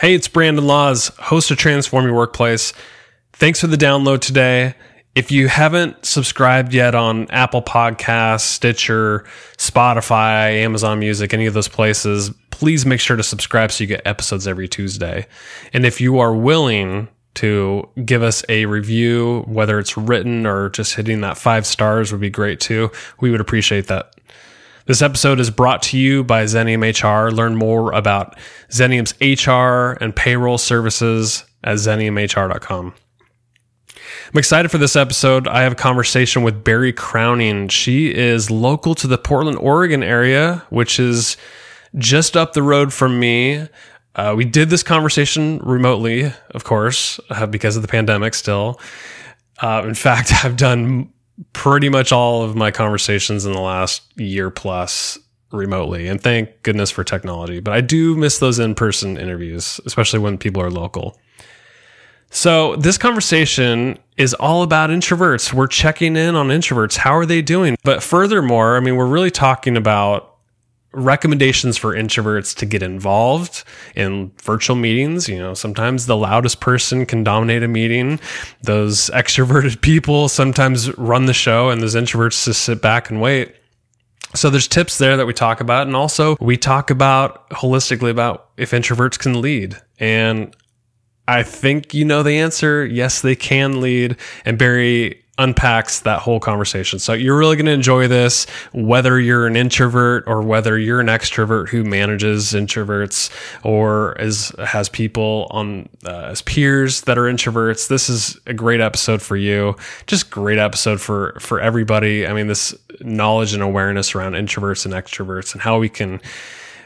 Hey, it's Brandon Laws, host of Transform Your Workplace. Thanks for the download today. If you haven't subscribed yet on Apple Podcasts, Stitcher, Spotify, Amazon Music, any of those places, please make sure to subscribe so you get episodes every Tuesday. And if you are willing to give us a review, whether it's written or just hitting that five stars would be great too. We would appreciate that. This episode is brought to you by Xenium HR. Learn more about Xenium's HR and payroll services at xeniumhr.com. I'm excited for this episode. I have a conversation with Barry Crowning. She is local to the Portland, Oregon area, which is just up the road from me. Uh, we did this conversation remotely, of course, uh, because of the pandemic still. Uh, in fact, I've done pretty much all of my conversations in the last year plus remotely. And thank goodness for technology but i do miss those in-person interviews especially when people are local. So this conversation is all about introverts. We're checking in on introverts. How are they doing? But furthermore i mean we're really talking about recommendations for introverts to get involved in virtual meetings. You know, sometimes the loudest person can dominate a meeting. Those extroverted people sometimes run the show, and those introverts just sit back and wait. So there's tips there that we talk about, and also we talk about holistically about if introverts can lead. And I think you know the answer. Yes, they can lead. And Barry unpacks that whole conversation. So you're really going to enjoy this, whether you're an introvert or whether you're an extrovert who manages introverts or is has people on uh, as peers that are introverts. This is a great episode for you. Just great episode for for everybody. I mean, this knowledge and awareness around introverts and extroverts and how we can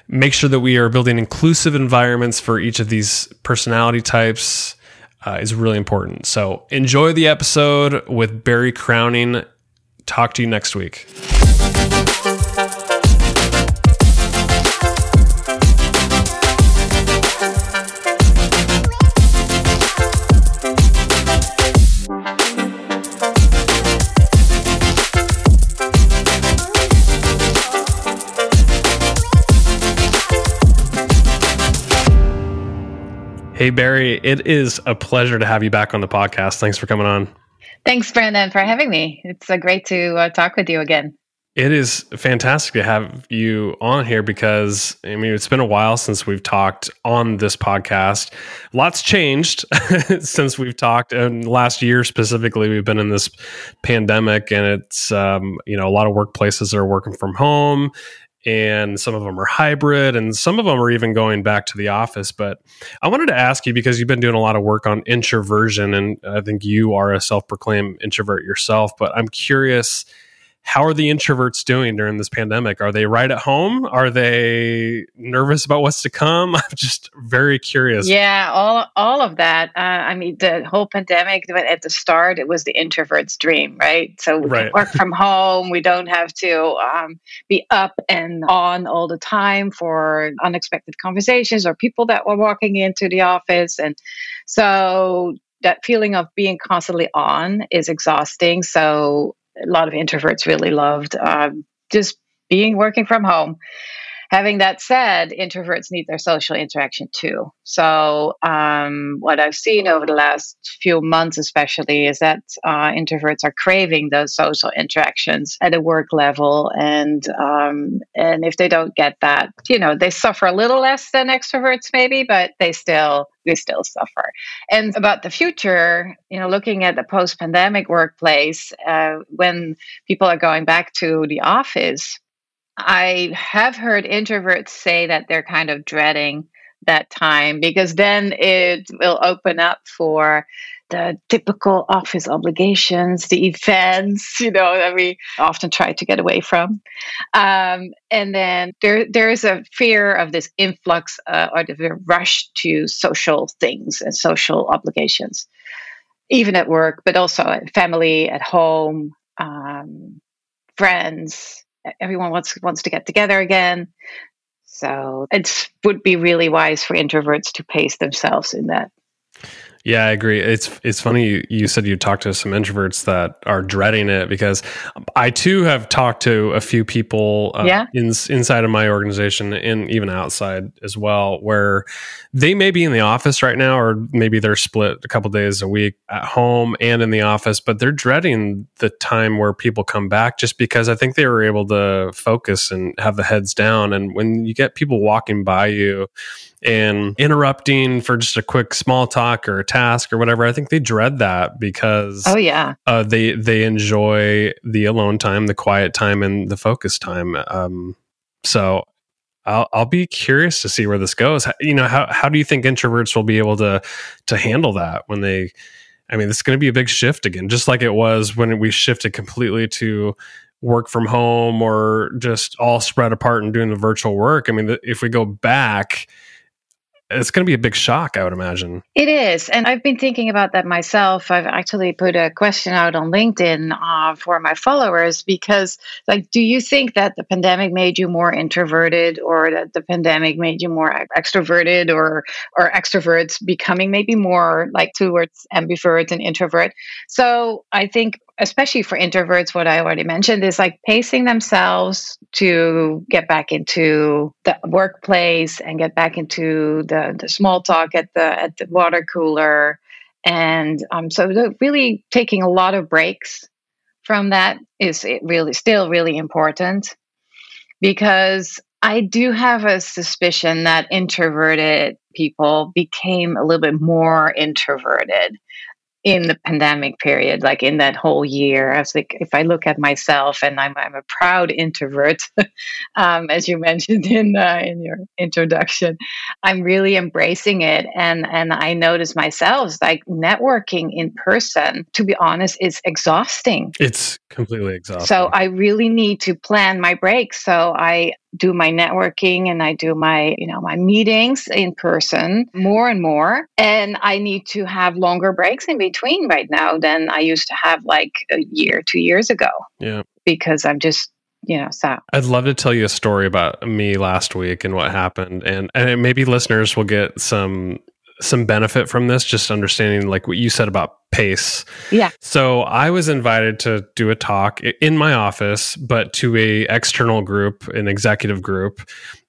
make sure that we are building inclusive environments for each of these personality types uh, is really important. So enjoy the episode with Barry Crowning. Talk to you next week. Hey, Barry, it is a pleasure to have you back on the podcast. Thanks for coming on. Thanks, Brandon, for having me. It's uh, great to uh, talk with you again. It is fantastic to have you on here because I mean it's been a while since we've talked on this podcast. Lots changed since we've talked, and last year specifically, we've been in this pandemic, and it's um, you know a lot of workplaces are working from home, and some of them are hybrid and some of them are even going back to the office. But i wanted to ask you because you've been doing a lot of work on introversion and i think you are a self-proclaimed introvert yourself but i'm curious how are the introverts doing during this pandemic? Are they right at home? Are they nervous about what's to come? I'm just very curious. Yeah, all all of that. Uh, I mean, the whole pandemic at the start, it was the introvert's dream, right? So we right. work from home. We don't have to um, be up and on all the time for unexpected conversations or people that were walking into the office, and so that feeling of being constantly on is exhausting. So a lot of introverts really loved um, just being working from home. Having that said, introverts need their social interaction too. So, um, what I've seen over the last few months, especially, is that uh, introverts are craving those social interactions at a work level, and um, and if they don't get that, you know, they suffer a little less than extroverts, maybe, but they still they still suffer. And about the future, you know, looking at the post pandemic workplace, uh, when people are going back to the office, I have heard introverts say that they're kind of dreading that time because then it will open up for the typical office obligations, the events, you know, that we often try to get away from. Um, and then there there is a fear of this influx uh, or the rush to social things and social obligations, even at work, but also at family, at home, um, friends. Everyone wants wants to get together again. So it would be really wise for introverts to pace themselves in that Yeah, I agree. It's it's funny you, you said you talked to some introverts that are dreading it because I too have talked to a few people uh, yeah. in, inside of my organization and even outside as well where they may be in the office right now or maybe they're split a couple days a week at home and in the office but they're dreading the time where people come back just because I think they were able to focus and have the heads down and when you get people walking by you and interrupting for just a quick small talk or a task or whatever. I think they dread that because oh yeah, uh, they they enjoy the alone time, the quiet time, and the focus time. Um, so I'll I'll be curious to see where this goes. You know, how how do you think introverts will be able to to handle that when they? I mean, it's going to be a big shift again, just like it was when we shifted completely to work from home or just all spread apart and doing the virtual work. I mean, if we go back it's going to be a big shock, I would imagine. It is. And I've been thinking about that myself. I've actually put a question out on LinkedIn uh, for my followers because, like, do you think that the pandemic made you more introverted or that the pandemic made you more extroverted or, or extroverts becoming maybe more like towards ambiverts and introvert? So I think especially for introverts, what I already mentioned is like pacing themselves to get back into the workplace and get back into the, the small talk at the at the water cooler. And um, so really taking a lot of breaks from that is really still really important because I do have a suspicion that introverted people became a little bit more introverted in the pandemic period, like in that whole year. I was like, if I look at myself, and I'm, I'm a proud introvert, um, as you mentioned in uh, in your introduction, I'm really embracing it, and and I notice myself like networking in person. To be honest, is exhausting. It's completely exhausting. So I really need to plan my breaks. So I do my networking and I do my, you know, my meetings in person more and more. And I need to have longer breaks in between right now than I used to have like a year, two years ago. Yeah. Because I'm just you know so i'd love to tell you a story about me last week and what happened and and maybe listeners will get some some benefit from this just understanding like what you said about pace. Yeah. So i was invited to do a talk in my office but to a external group an executive group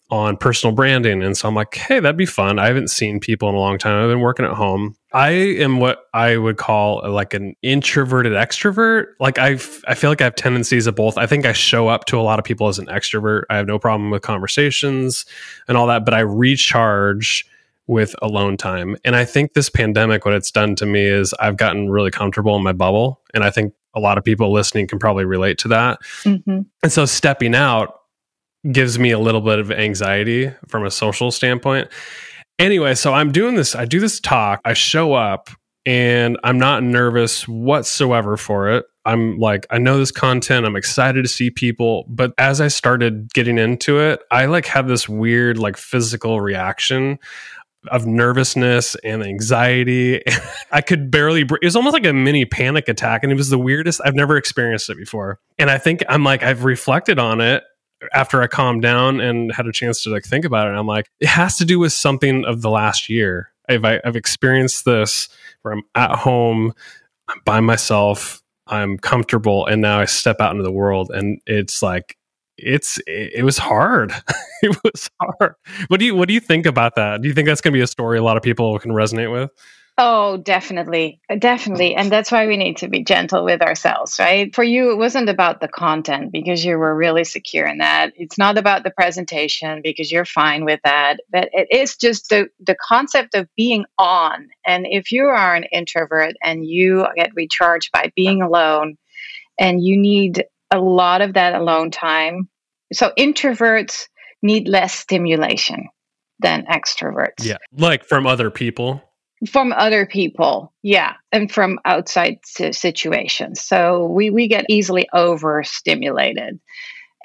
on personal branding. And so i'm like hey that'd be fun. I haven't seen people in a long time. I've been working at home. I am what i would call uh, like an introverted extrovert. Like i i feel like i have tendencies of both. I think i show up to a lot of people as an extrovert. I have no problem with conversations and all that but i recharge with alone time. And I think this pandemic, what it's done to me is I've gotten really comfortable in my bubble. And I think a lot of people listening can probably relate to that. Mm-hmm. And so stepping out gives me a little bit of anxiety from a social standpoint. Anyway, so I'm doing this, I do this talk, I show up and I'm not nervous whatsoever for it. I'm like, I know this content. I'm excited to see people. But as I started getting into it, I like had this weird, like physical reaction of nervousness and anxiety. I could barely, it was almost like a mini panic attack. And it was the weirdest. I've never experienced it before. And I think I'm like, I've reflected on it after I calmed down and had a chance to like think about it. I'm like, it has to do with something of the last year. I've, I've experienced this where I'm at home, I'm by myself, I'm comfortable, and now I step out into the world and it's like it's it, was hard. it was hard. What do you what do you think about that? Do you think that's going to be a story a lot of people can resonate with? Oh, definitely. Uh, definitely. And that's why we need to be gentle with ourselves, right? For you, it wasn't about the content because you were really secure in that. It's not about the presentation because you're fine with that. But it is just the, the concept of being on. And if you are an introvert and you get recharged by being alone and you need a lot of that alone time. So introverts need less stimulation than extroverts. Yeah. Like from other people. From other people, yeah, and from outside situations. So we, we get easily overstimulated.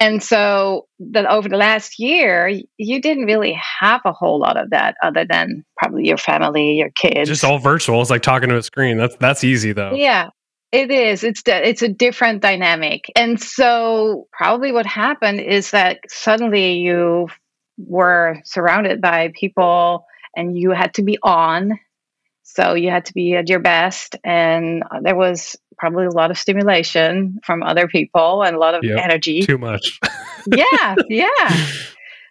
And so that over the last year, you didn't really have a whole lot of that other than probably your family, your kids. Just all virtual. It's like talking to a screen. That's that's easy though. Yeah. It is. It's it's a different dynamic. And so probably what happened is that suddenly you were surrounded by people and you had to be on So you had to be at your best. And there was probably a lot of stimulation from other people and a lot of yep, energy. Too much. yeah, yeah.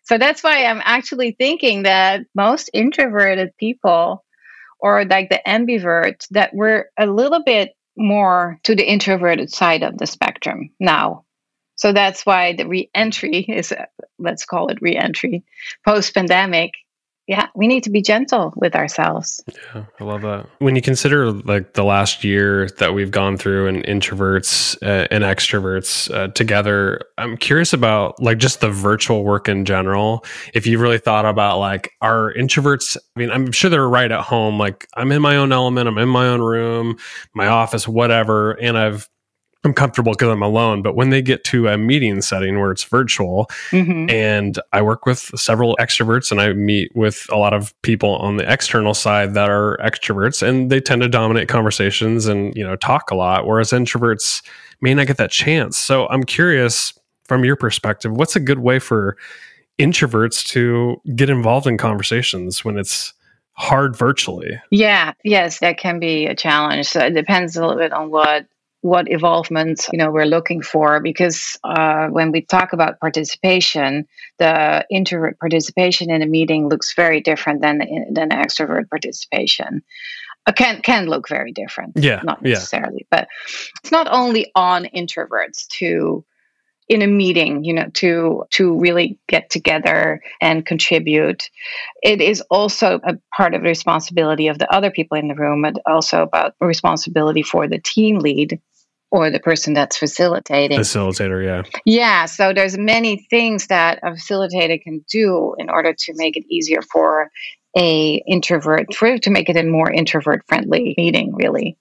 So that's why I'm actually thinking that most introverted people or like the ambivert that we're a little bit more to the introverted side of the spectrum now. So that's why the re-entry is, let's call it re-entry, post-pandemic yeah, we need to be gentle with ourselves. Yeah, I love that. When you consider like the last year that we've gone through and introverts uh, and extroverts uh, together, I'm curious about like just the virtual work in general. If you really thought about like our introverts, I mean, I'm sure they're right at home. Like I'm in my own element, I'm in my own room, my office, whatever, and I've I'm comfortable because I'm alone. But when they get to a meeting setting where it's virtual, mm-hmm. and I work with several extroverts and I meet with a lot of people on the external side that are extroverts, and they tend to dominate conversations and you know talk a lot, whereas introverts may not get that chance. So I'm curious from your perspective, what's a good way for introverts to get involved in conversations when it's hard virtually? Yeah, yes, that can be a challenge. So it depends a little bit on what what evolvement you know we're looking for because uh, when we talk about participation the introvert participation in a meeting looks very different than than extrovert participation. Uh, can can look very different. Yeah not necessarily yeah. but it's not only on introverts to in a meeting you know to to really get together and contribute. It is also a part of the responsibility of the other people in the room but also about responsibility for the team lead or the person that's facilitating. Facilitator yeah. Yeah so there's many things that a facilitator can do in order to make it easier for a introvert for to make it a more introvert friendly meeting really.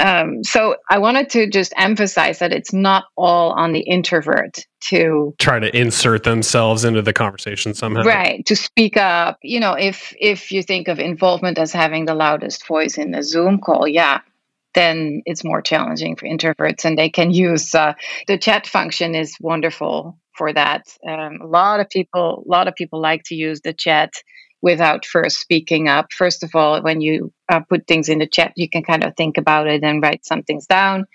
Um, so i wanted to just emphasize that it's not all on the introvert to try to insert themselves into the conversation somehow. Right to speak up. You know if if you think of involvement as having the loudest voice in a zoom call yeah then it's more challenging for introverts and they can use uh, the chat function is wonderful for that. Um, a lot of people a lot of people like to use the chat without first speaking up. First of all when you uh, put things in the chat you can kind of think about it and write some things down.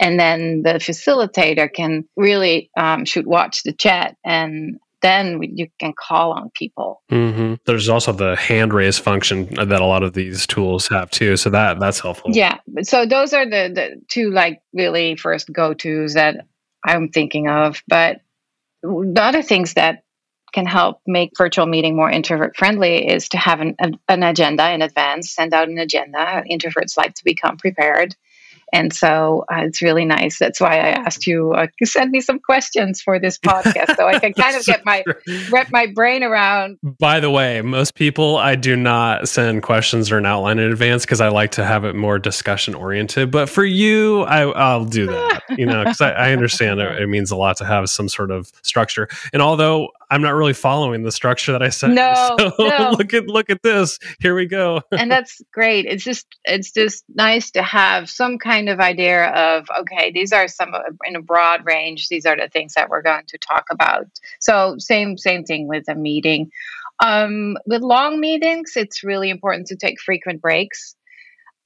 And then the facilitator can really um, should watch the chat and then we, you can call on people. Mm-hmm. There's also the hand raise function that a lot of these tools have too, so that that's helpful. Yeah, so those are the the two like really first go tos that I'm thinking of. But the other things that can help make virtual meeting more introvert friendly is to have an, an agenda in advance, send out an agenda. Introverts like to become prepared and so uh, it's really nice. That's why I asked you uh, to send me some questions for this podcast so I can kind of get my wrap my brain around. By the way, most people I do not send questions or an outline in advance because I like to have it more discussion oriented. But for you, I, will do that. You know, because I, I, understand it, it means a lot to have some sort of structure. And although I'm not really following the structure that I said. No, so no. look at look at this. Here we go. and that's great. It's just it's just nice to have some kind of idea of okay, these are some in a broad range. These are the things that we're going to talk about. So same same thing with a meeting. Um, with long meetings, it's really important to take frequent breaks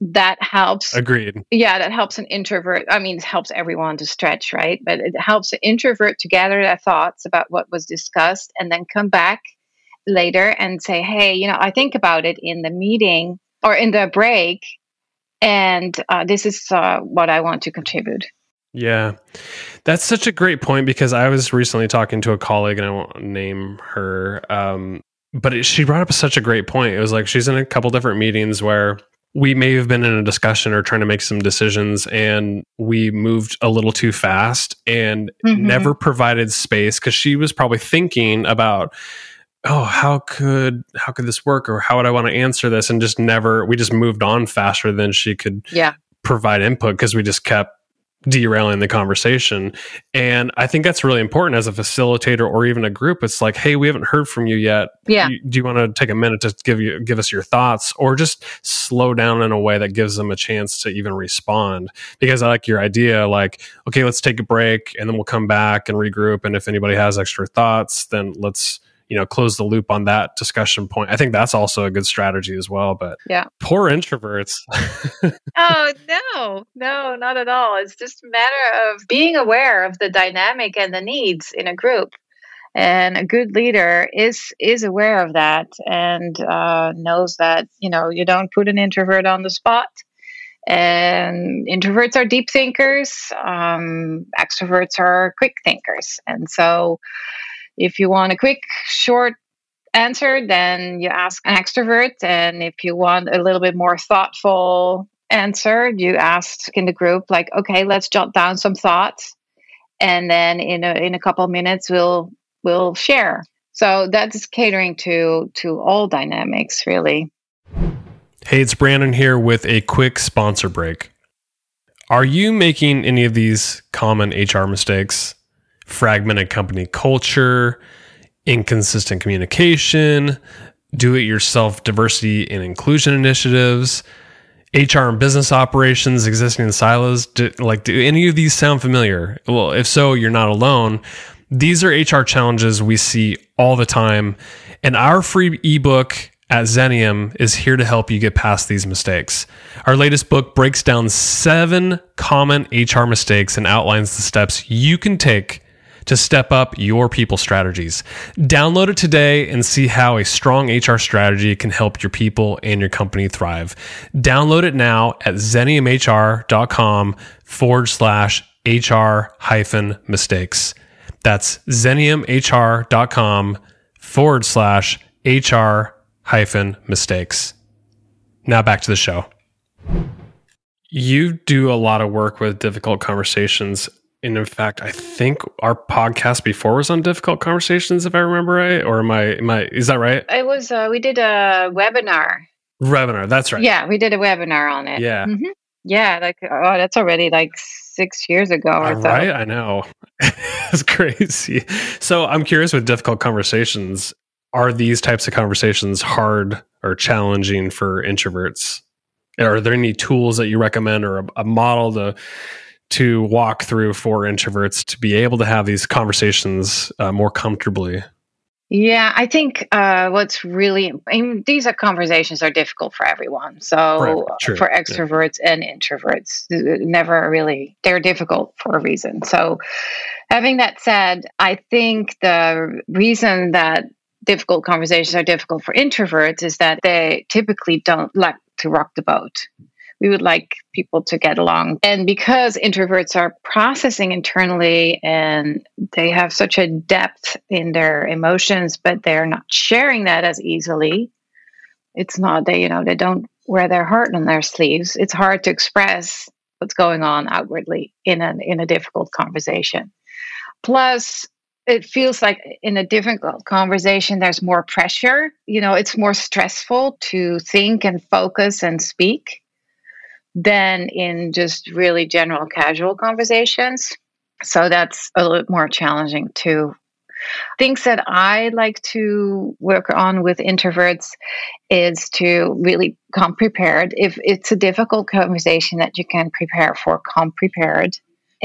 that helps. Agreed. Yeah that helps an introvert i mean it helps everyone to stretch right? But it helps an introvert to gather their thoughts about what was discussed and then come back later and say hey you know i think about it in the meeting or in the break and uh, this is uh, what i want to contribute. Yeah. That's such a great point because i was recently talking to a colleague and i won't name her um, but it, she brought up such a great point. It was like she's in a couple different meetings where we may have been in a discussion or trying to make some decisions and we moved a little too fast and mm-hmm. never provided space because she was probably thinking about oh how could how could this work? Or how would i want to answer this? And just never we just moved on faster than she could yeah. provide input because we just kept derailing the conversation. And I think that's really important as a facilitator or even a group. It's like, hey, we haven't heard from you yet. Yeah. do you want to take a minute to give you give us your thoughts or just slow down in a way that gives them a chance to even respond? Because I like your idea, like, okay, let's take a break and then we'll come back and regroup. And if anybody has extra thoughts, then let's you know close the loop on that discussion point. I think that's also a good strategy as well but yeah. poor introverts. Oh no no not at all. It's just a matter of being aware of the dynamic and the needs in a group. And a good leader is is aware of that and uh, knows that you know you don't put an introvert on the spot. And introverts are deep thinkers um, extroverts are quick thinkers. And so if you want a quick short answer then you ask an extrovert and if you want a little bit more thoughtful answer you ask in the group like okay let's jot down some thoughts and then in a, in a couple minutes we'll we'll share so that's catering to to all dynamics really Hey, it's Brandon here with a quick sponsor break. Are you making any of these common HR mistakes? Fragmented company culture, inconsistent communication, do it yourself diversity and inclusion initiatives, HR and business operations existing in silos. Do, like, do any of these sound familiar? Well, if so, you're not alone. These are HR challenges we see all the time. And our free ebook at Xenium is here to help you get past these mistakes. Our latest book breaks down seven common HR mistakes and outlines the steps you can take to step up your people strategies. Download it today and see how a strong HR strategy can help your people and your company thrive. Download it now at xeniumhr.com forward slash HR hyphen mistakes. That's xeniumhr.com forward slash HR hyphen mistakes. Now back to the show. You do a lot of work with difficult conversations. And in fact, I think our podcast before was on difficult conversations, if I remember right. Or am I, am I is that right? It was, uh, we did a webinar. Webinar, that's right. Yeah, we did a webinar on it. Yeah. Mm-hmm. Yeah, like, oh, that's already like six years ago or so. Right, I know. it's crazy. So I'm curious with difficult conversations are these types of conversations hard or challenging for introverts? Are there any tools that you recommend or a, a model to to walk through for introverts to be able to have these conversations uh, more comfortably? Yeah, I think uh, what's really I mean, these are conversations are difficult for everyone. So right, for extroverts yeah. and introverts, never really they're difficult for a reason. So having that said, I think the reason that difficult conversations are difficult for introverts is that they typically don't like to rock the boat. We would like people to get along. And because introverts are processing internally and they have such a depth in their emotions, but they're not sharing that as easily, it's not, they, you know, they don't wear their heart on their sleeves. It's hard to express what's going on outwardly in a, in a difficult conversation. Plus, it feels like in a difficult conversation there's more pressure you know it's more stressful to think and focus and speak than in just really general casual conversations so that's a little more challenging too things that i like to work on with introverts is to really come prepared if it's a difficult conversation that you can prepare for come prepared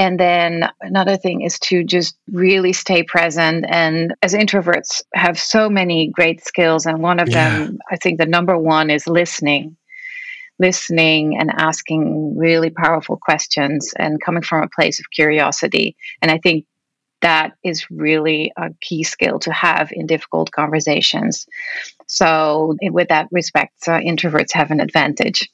and then another thing is to just really stay present. And as introverts have so many great skills. And one of yeah. them, I think the number one is listening, listening and asking really powerful questions and coming from a place of curiosity. And I think that is really a key skill to have in difficult conversations. So, with that respect, uh, introverts have an advantage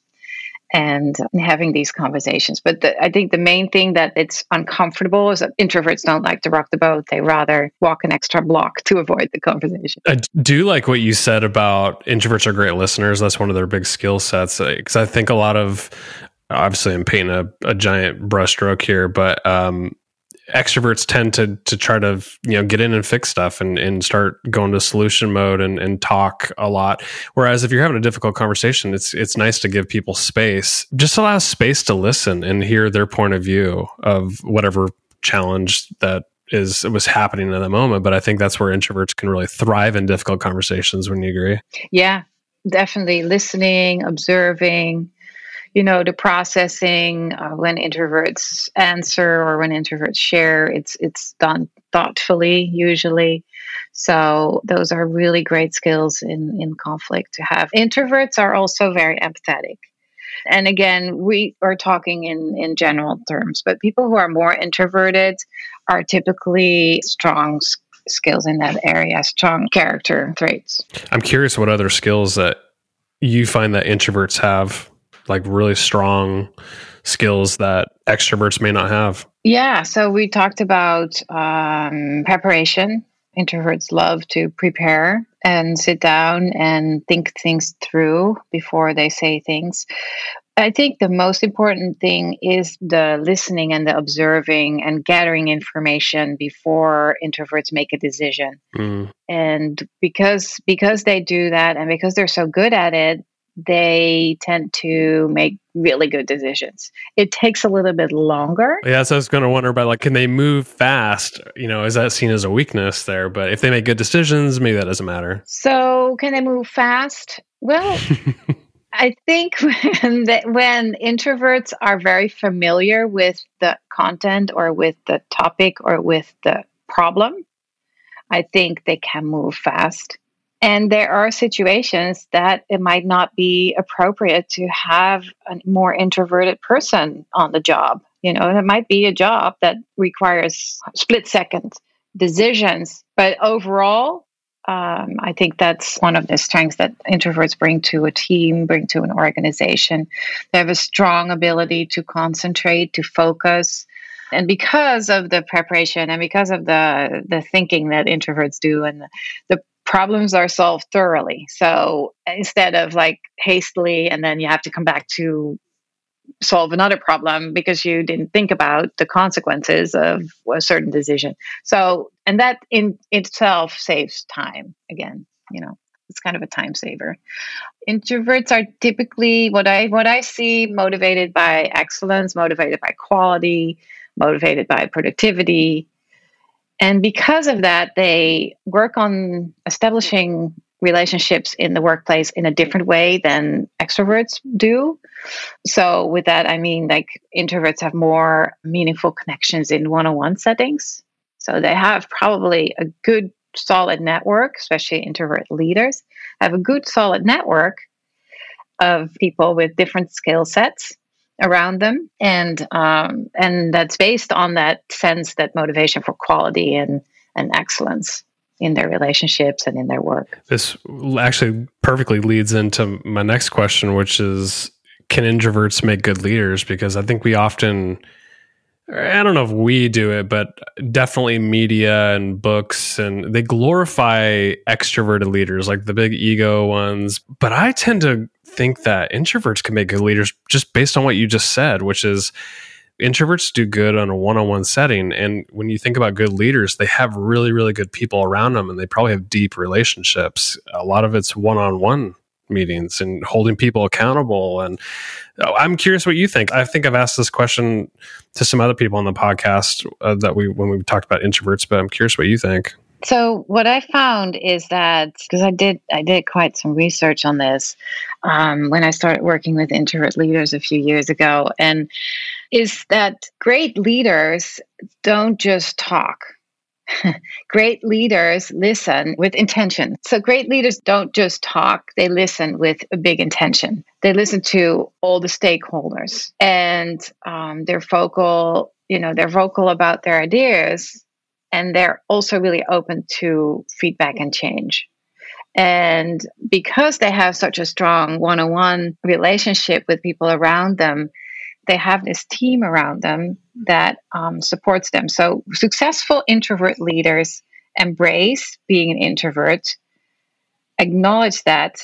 and having these conversations. But the, I think the main thing that it's uncomfortable is that introverts don't like to rock the boat. They rather walk an extra block to avoid the conversation. I do like what you said about introverts are great listeners. That's one of their big skill sets. Because I think a lot of, obviously, I'm painting a, a giant brushstroke here, but um, extroverts tend to to try to you know get in and fix stuff and and start going to solution mode and and talk a lot. Whereas if you're having a difficult conversation it's it's nice to give people space just allow space to listen and hear their point of view of whatever challenge that is was happening in the moment. But i think that's where introverts can really thrive in difficult conversations when you agree? Yeah definitely. Listening observing you know the processing uh, when introverts answer or when introverts share it's it's done thoughtfully usually So those are really great skills in, in conflict to have. Introverts are also very empathetic. And again, we are talking in, in general terms, but people who are more introverted are typically strong skills in that area, strong character traits. I'm curious what other skills that you find that introverts have, like really strong skills that extroverts may not have. Yeah, so we talked about um, preparation. Introverts love to prepare and sit down and think things through before they say things. I think the most important thing is the listening and the observing and gathering information before introverts make a decision. Mm. And because because they do that and because they're so good at it, they tend to make really good decisions. It takes a little bit longer. Yeah, so I was going to wonder about like, can they move fast? You know, is that seen as a weakness there? But if they make good decisions, maybe that doesn't matter. So, can they move fast? Well, I think when the, when introverts are very familiar with the content or with the topic or with the problem, I think they can move fast. And there are situations that it might not be appropriate to have a more introverted person on the job. You know, it might be a job that requires split second decisions. But overall, um, I think that's one of the strengths that introverts bring to a team, bring to an organization. They have a strong ability to concentrate, to focus. And because of the preparation and because of the the thinking that introverts do and the, the problems are solved thoroughly. So instead of like hastily and then you have to come back to solve another problem because you didn't think about the consequences of a certain decision. So, and that in itself saves time again, you know. It's kind of a time saver. Introverts are typically what I what I see motivated by excellence, motivated by quality, motivated by productivity, and because of that, they work on establishing relationships in the workplace in a different way than extroverts do. So, with that, I mean like introverts have more meaningful connections in one on one settings. So, they have probably a good, solid network, especially introvert leaders, have a good, solid network of people with different skill sets around them. And um, and that's based on that sense that motivation for quality and and excellence in their relationships and in their work. This actually perfectly leads into my next question which is can introverts make good leaders? Because i think we often I don't know if we do it, but definitely media and books and they glorify extroverted leaders like the big ego ones. But I tend to think that introverts can make good leaders just based on what you just said, which is introverts do good on a one-on-one setting. And when you think about good leaders they have really really good people around them and they probably have deep relationships. A lot of it's one-on-one meetings and holding people accountable. And uh, i'm curious what you think. I think i've asked this question to some other people on the podcast uh, that we when we talked about introverts but i'm curious what you think so what I found is that because I did I did quite some research on this um, when I started working with introvert leaders a few years ago, and is that great leaders don't just talk. great leaders listen with intention. So great leaders don't just talk, they listen with a big intention. They listen to all the stakeholders and um, they're vocal, you know, they're vocal about their ideas and they're also really open to feedback and change. And because they have such a strong one on one relationship with people around them, they have this team around them that um, supports them. So, successful introvert leaders embrace being an introvert, acknowledge that,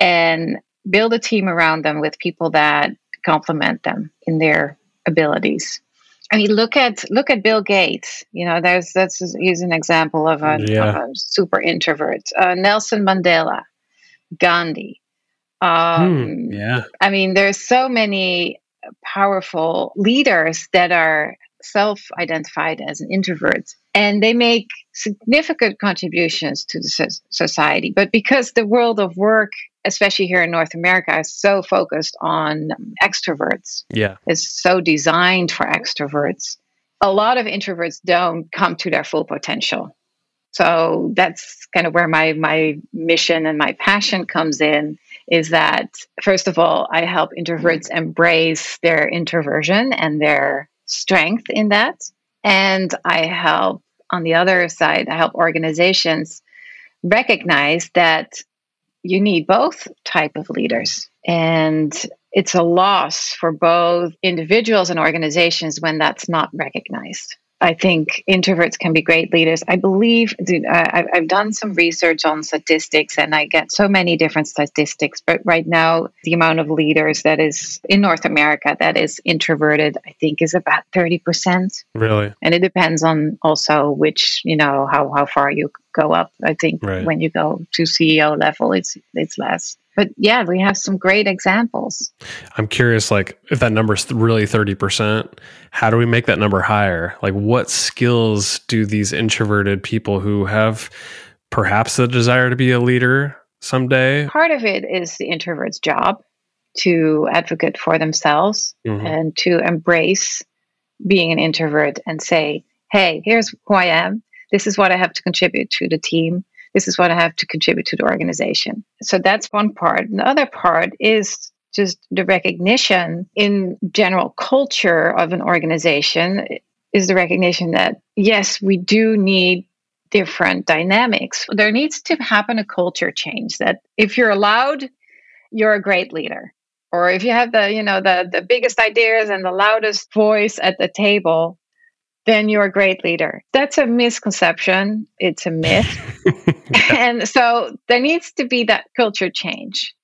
and build a team around them with people that complement them in their abilities. I mean, look at look at Bill Gates. You know, there's that's he's an example of a, yeah. of a super introvert. Uh, Nelson Mandela, Gandhi. Um, hmm, yeah. I mean, there's so many powerful leaders that are self-identified as an introvert, and they make significant contributions to the society. But because the world of work especially here in North America, is so focused on extroverts. Yeah. It's so designed for extroverts. A lot of introverts don't come to their full potential. So that's kind of where my my mission and my passion comes in is that first of all, I help introverts embrace their introversion and their strength in that. And I help on the other side, I help organizations recognize that you need both type of leaders. And it's a loss for both individuals and organizations when that's not recognized. I think introverts can be great leaders. I believe uh, I've done some research on statistics and I get so many different statistics. But right now, the amount of leaders that is in North America that is introverted, I think, is about 30%. Really? And it depends on also which, you know, how, how far you go up. I think right. when you go to CEO level, it's, it's less but yeah, we have some great examples. I'm curious, like, if that number is really 30%, how do we make that number higher? Like, what skills do these introverted people who have perhaps the desire to be a leader someday? Part of it is the introvert's job to advocate for themselves mm-hmm. and to embrace being an introvert and say, hey, here's who I am. This is what I have to contribute to the team this is what I have to contribute to the organization. So that's one part. And the other part is just the recognition in general culture of an organization is the recognition that yes, we do need different dynamics. There needs to happen a culture change that if you're allowed, you're a great leader. Or if you have the, you know, the the biggest ideas and the loudest voice at the table, then you're a great leader. That's a misconception. It's a myth. and so there needs to be that culture change.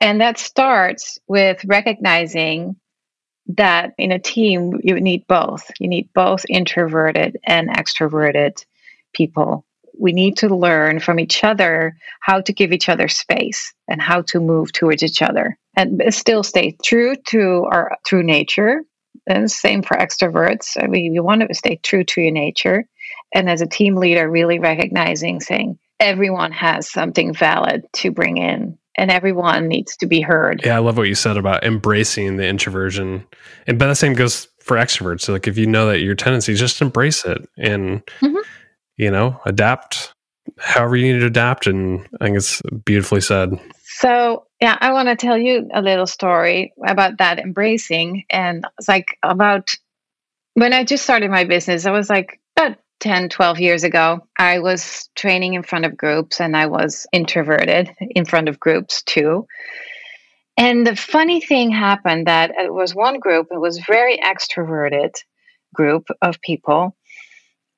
And that starts with recognizing that in a team, you need both. You need both introverted and extroverted people. We need to learn from each other how to give each other space and how to move towards each other and still stay true to our true nature same for extroverts. I mean, you want to stay true to your nature. And as a team leader, really recognizing, saying, everyone has something valid to bring in and everyone needs to be heard. Yeah, I love what you said about embracing the introversion. And but the same goes for extroverts. So like if you know that your tendencies, just embrace it and mm-hmm. you know, adapt however you need to adapt. And I think it's beautifully said. So yeah, I want to tell you a little story about that embracing. And it's like about when I just started my business, I was like about 10, 12 years ago. I was training in front of groups and I was introverted in front of groups too. And the funny thing happened that it was one group, it was very extroverted group of people.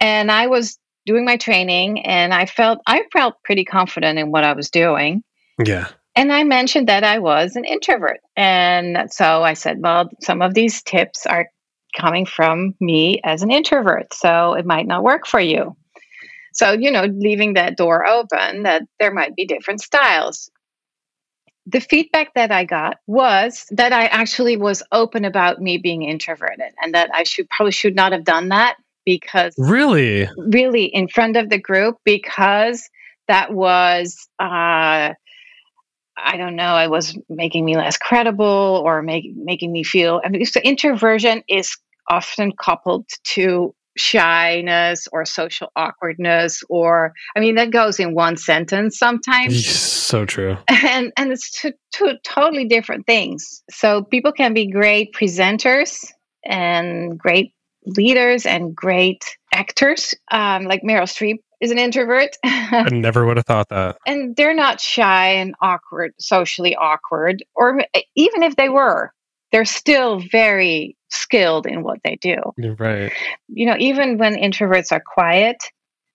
And I was doing my training and I felt I felt pretty confident in what I was doing. Yeah. And I mentioned that I was an introvert. And so I said, well, some of these tips are coming from me as an introvert. So it might not work for you. So, you know, leaving that door open that there might be different styles. The feedback that I got was that I actually was open about me being introverted and that I should probably should not have done that because really, really in front of the group because that was uh, I don't know, it was making me less credible or make, making me feel. I mean, so introversion is often coupled to shyness or social awkwardness or i mean that goes in one sentence sometimes so true and and it's two, two totally different things so people can be great presenters and great leaders and great actors um, like meryl streep is an introvert. I never would have thought that. And they're not shy and awkward, socially awkward, or even if they were, they're still very skilled in what they do. Right. You know, even when introverts are quiet,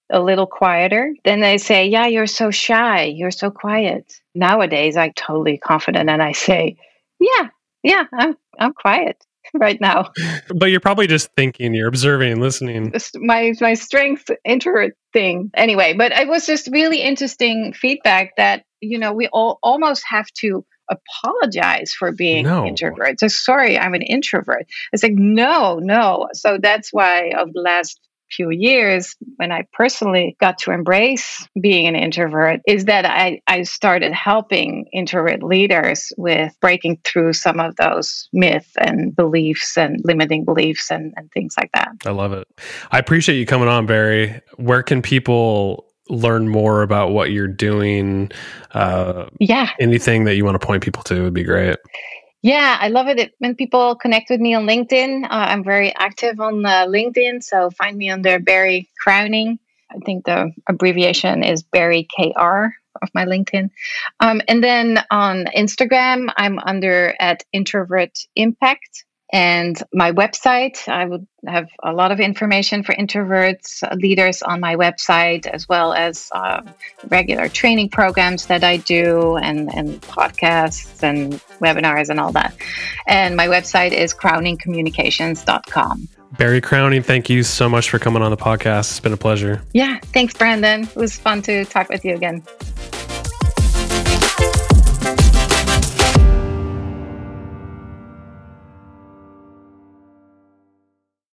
a little quieter, then they say, Yeah, you're so shy. You're so quiet. Nowadays, I'm totally confident and I say, Yeah, yeah, I'm, I'm quiet. right now. But you're probably just thinking, you're observing, listening. My my strength introvert thing. Anyway, but it was just really interesting feedback that you know we all almost have to apologize for being no. introverts. So sorry, I'm an introvert. It's like no, no. So that's why of the last few years when I personally got to embrace being an introvert is that I, I started helping introvert leaders with breaking through some of those myths and beliefs and limiting beliefs and, and things like that. I love it. I appreciate you coming on, Barry. Where can people learn more about what you're doing? Uh, yeah. Anything that you want to point people to would be great. Yeah, I love it when people connect with me on LinkedIn. Uh, I'm very active on uh, LinkedIn, so find me under Barry Crowning. I think the abbreviation is Barry KR of my LinkedIn. Um, and then on Instagram, I'm under at Introvert Impact. And my website, I would have a lot of information for introverts uh, leaders on my website, as well as uh, regular training programs that I do, and, and podcasts and webinars and all that. And my website is crowningcommunications.com. Barry Crowning, thank you so much for coming on the podcast. It's been a pleasure. Yeah, thanks, Brandon. It was fun to talk with you again.